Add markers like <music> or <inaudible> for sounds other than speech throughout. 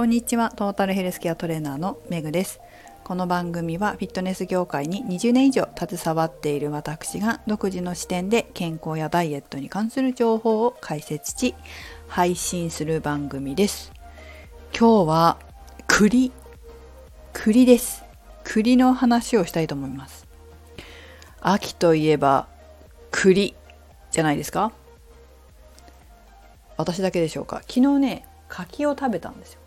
こんにちは。トータルヘルスケアトレーナーのめぐです。この番組はフィットネス業界に20年以上携わっている私が独自の視点で健康やダイエットに関する情報を解説し配信する番組です。今日は栗。栗です。栗の話をしたいと思います。秋といえば栗じゃないですか？私だけでしょうか？昨日ね柿を食べたんですよ。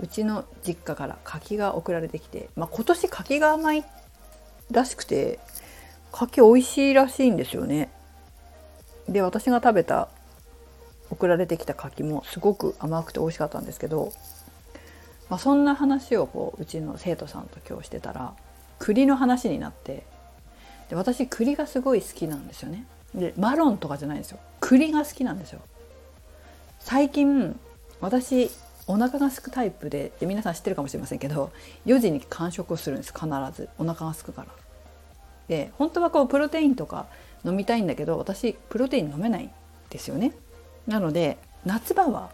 うちの実家から柿が送られてきて、まあ、今年柿が甘いらしくて柿美味しいらしいんですよね。で私が食べた送られてきた柿もすごく甘くて美味しかったんですけど、まあ、そんな話をこううちの生徒さんと今日してたら栗の話になってで私栗がすごい好きなんですよね。でマロンとかじゃないんですよ栗が好きなんですよ。最近私お腹が空くタイプで皆さん知ってるかもしれませんけど4時に間食をするんです必ずお腹が空くから。で本当はこうプロテインとか飲みたいんだけど私プロテイン飲めないんですよね。なので夏場は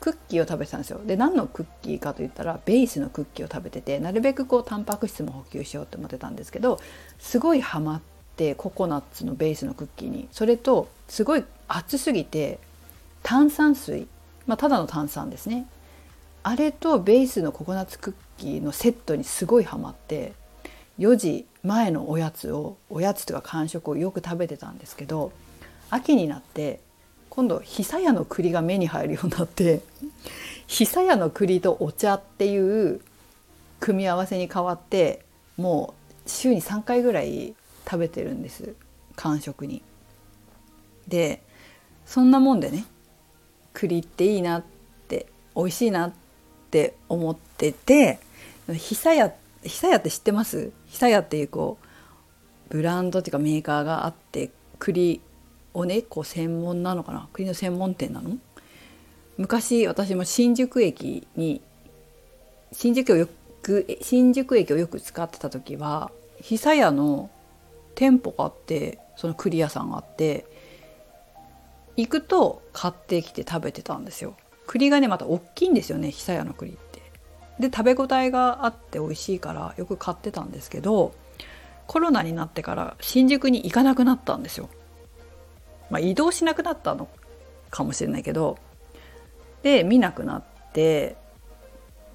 クッキーを食べてたんですよ。で何のクッキーかといったらベースのクッキーを食べててなるべくこうタンパク質も補給しようと思ってたんですけどすごいハマってココナッツのベースのクッキーにそれとすごい熱すぎて炭酸水まあ、ただの炭酸ですねあれとベースのココナッツクッキーのセットにすごいハマって4時前のおやつをおやつとか間食をよく食べてたんですけど秋になって今度久屋の栗が目に入るようになって久屋の栗とお茶っていう組み合わせに変わってもう週に3回ぐらい食べてるんです間食に。でそんなもんでね栗っていいなって美味しいなって思ってて久屋久屋って知ってます？久屋っていうこうブランドっていうかメーカーがあって栗をねこう専門なのかな？栗の専門店なの？昔私も新宿駅に新宿をよく新宿駅をよく使ってた時は久屋の店舗があってその栗屋さんがあって行くと買ってきて食べてたんですよ。栗がねまた大きいんですよね久屋の栗って。で食べ応えがあって美味しいからよく買ってたんですけどコロナになってから新宿に行かなくなったんですよ、まあ、移動しなくなったのかもしれないけどで見なくなって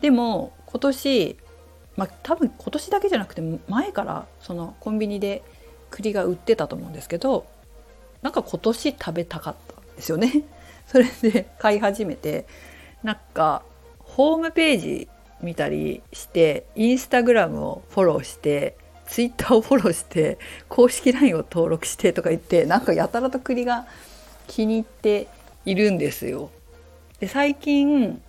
でも今年まあ多分今年だけじゃなくて前からそのコンビニで栗が売ってたと思うんですけどなんか今年食べたかったんですよね。<laughs> それで買い始めてなんかホームページ見たりしてインスタグラムをフォローしてツイッターをフォローして公式 LINE を登録してとか言ってなんかやたらと栗が気に入っているんですよ。で最近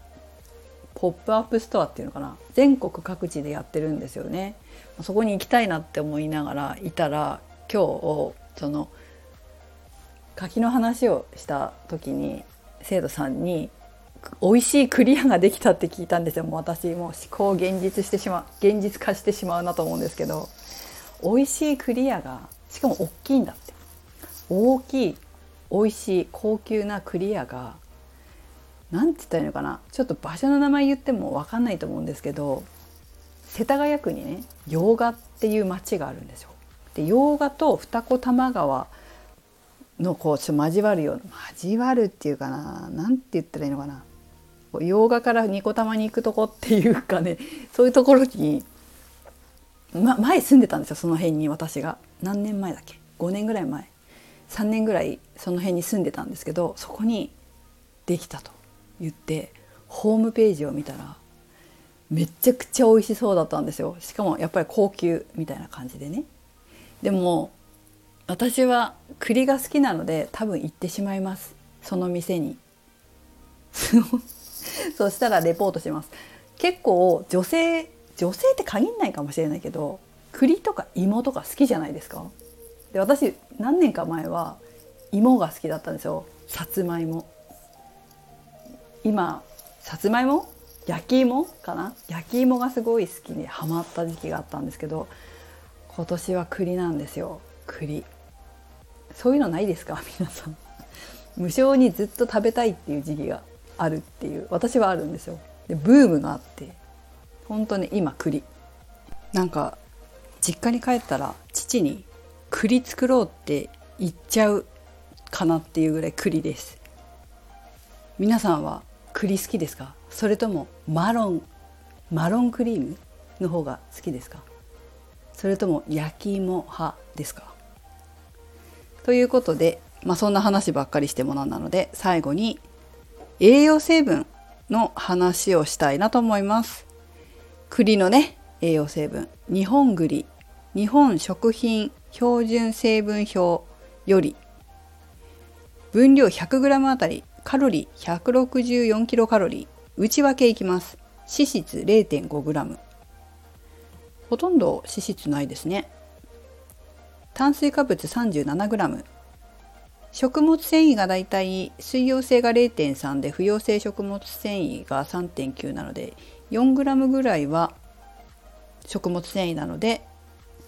ポップアップストアっていうのかな全国各地でやってるんですよね。そこに行きたいなって思いながらいたら今日その柿の話をした時に生徒さんに美味しい栗屋ができたって聞いたんですよもう私もう思考を現実してしまう現実化してしまうなと思うんですけど美味しいクリアがしかも大きいんだって大きい美味しい高級なクリアが何て言ったらいいのかなちょっと場所の名前言っても分かんないと思うんですけど世田谷区にね洋画っていう町があるんですよ。で洋画と二子玉川のこうちょっと交わるような交わるっていうかな何て言ったらいいのかな。洋画からニコ玉に行くとこっていうかね <laughs> そういうところに、ま、前住んでたんですよその辺に私が。何年前だっけ？5年ぐらい前。3年ぐらいその辺に住んでたんですけどそこにできたと言ってホームページを見たらめちゃくちゃ美味しそうだったんですよ。しかもやっぱり高級みたいな感じでね。でも私は栗が好きなので多分行ってしまいます。その店に。<laughs> そしたらレポートします。結構女性女性って限んないかもしれないけど栗とか芋とか好きじゃないですか？で私何年か前は芋が好きだったんですよ。さつまいも。今さつまいも？焼き芋かな？焼き芋がすごい好きにハマった時期があったんですけど今年は栗なんですよ。栗。そういうのないですか？<laughs> 皆さん。無性にずっと食べたいっていう時期があるっていう。私はあるんですよ。でブームがあって。本当に今栗。なんか実家に帰ったら父に栗作ろうって言っちゃうかなっていうぐらい栗です。皆さんは栗好きですか？それともマロンマロンクリームの方が好きですか？それとも焼き芋派ですか？ということで、まあ、そんな話ばっかりしてもなんなので最後に栄養成分の話をしたいなと思います。栗のね栄養成分。日本栗。日本食品標準成分表より。分量 100g あたりカロリー 164kcal 内訳いきます。脂質 0.5g ほとんど脂質ないですね。炭水化物 37g 食物繊維がだいたい水溶性が0.3で不溶性食物繊維が3.9なので 4g ぐらいは食物繊維なので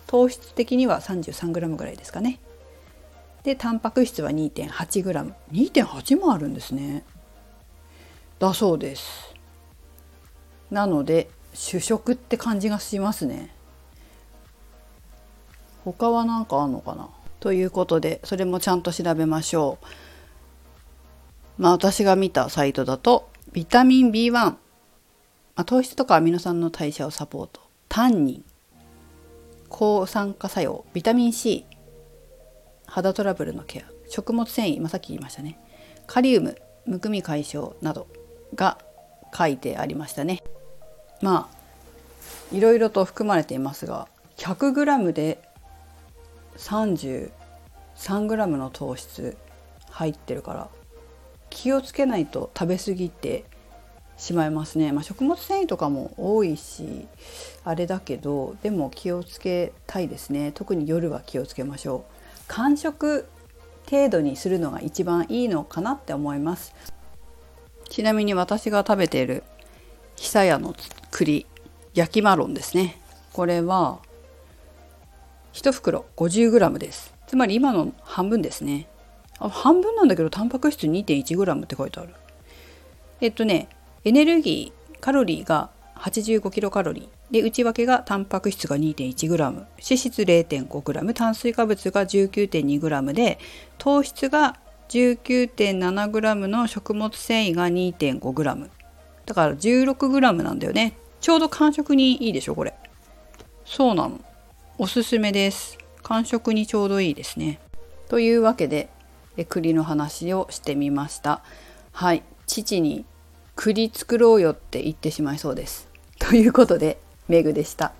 糖質的には 33g ぐらいですかね。でタンパク質は 2.8g。2.8もあるんですね。だそうです。なので主食って感じがしますね。他は何かあんのかな？ということでそれもちゃんと調べましょう。まあ私が見たサイトだとビタミン B1、まあ、糖質とかアミノ酸の代謝をサポート。タンニン。抗酸化作用。ビタミン C 肌トラブルのケア。食物繊維、まあ、さっき言いましたね。カリウム。むくみ解消。など。が書いてありましたね。まあいろいろと含まれていますが 100g で 33g の糖質入ってるから気をつけないと食べ過ぎてしまいますね、まあ、食物繊維とかも多いしあれだけどでも気をつけたいですね。特に夜は気をつけましょう。間食程度にするのが一番いいのかなって思います。ちなみに私が食べている久屋の栗焼きマロンですね。これは1袋 50g です。つまり今の半分ですね。あ半分なんだけどタンパク質 2.1g って書いてある。えっとねエネルギーカロリーが85キロカロリー。で内訳がタンパク質が 2.1g 脂質 0.5g 炭水化物が 19.2g で糖質が 19.7g の食物繊維が 2.5g だから 16g なんだよね。ちょうど間食にいいでしょこれ。そうなの。おすすめです。感触にちょうどいいですね。というわけで栗の話をしてみました。はい。父に栗作ろうよって言ってしまいそうです。ということでメグでした。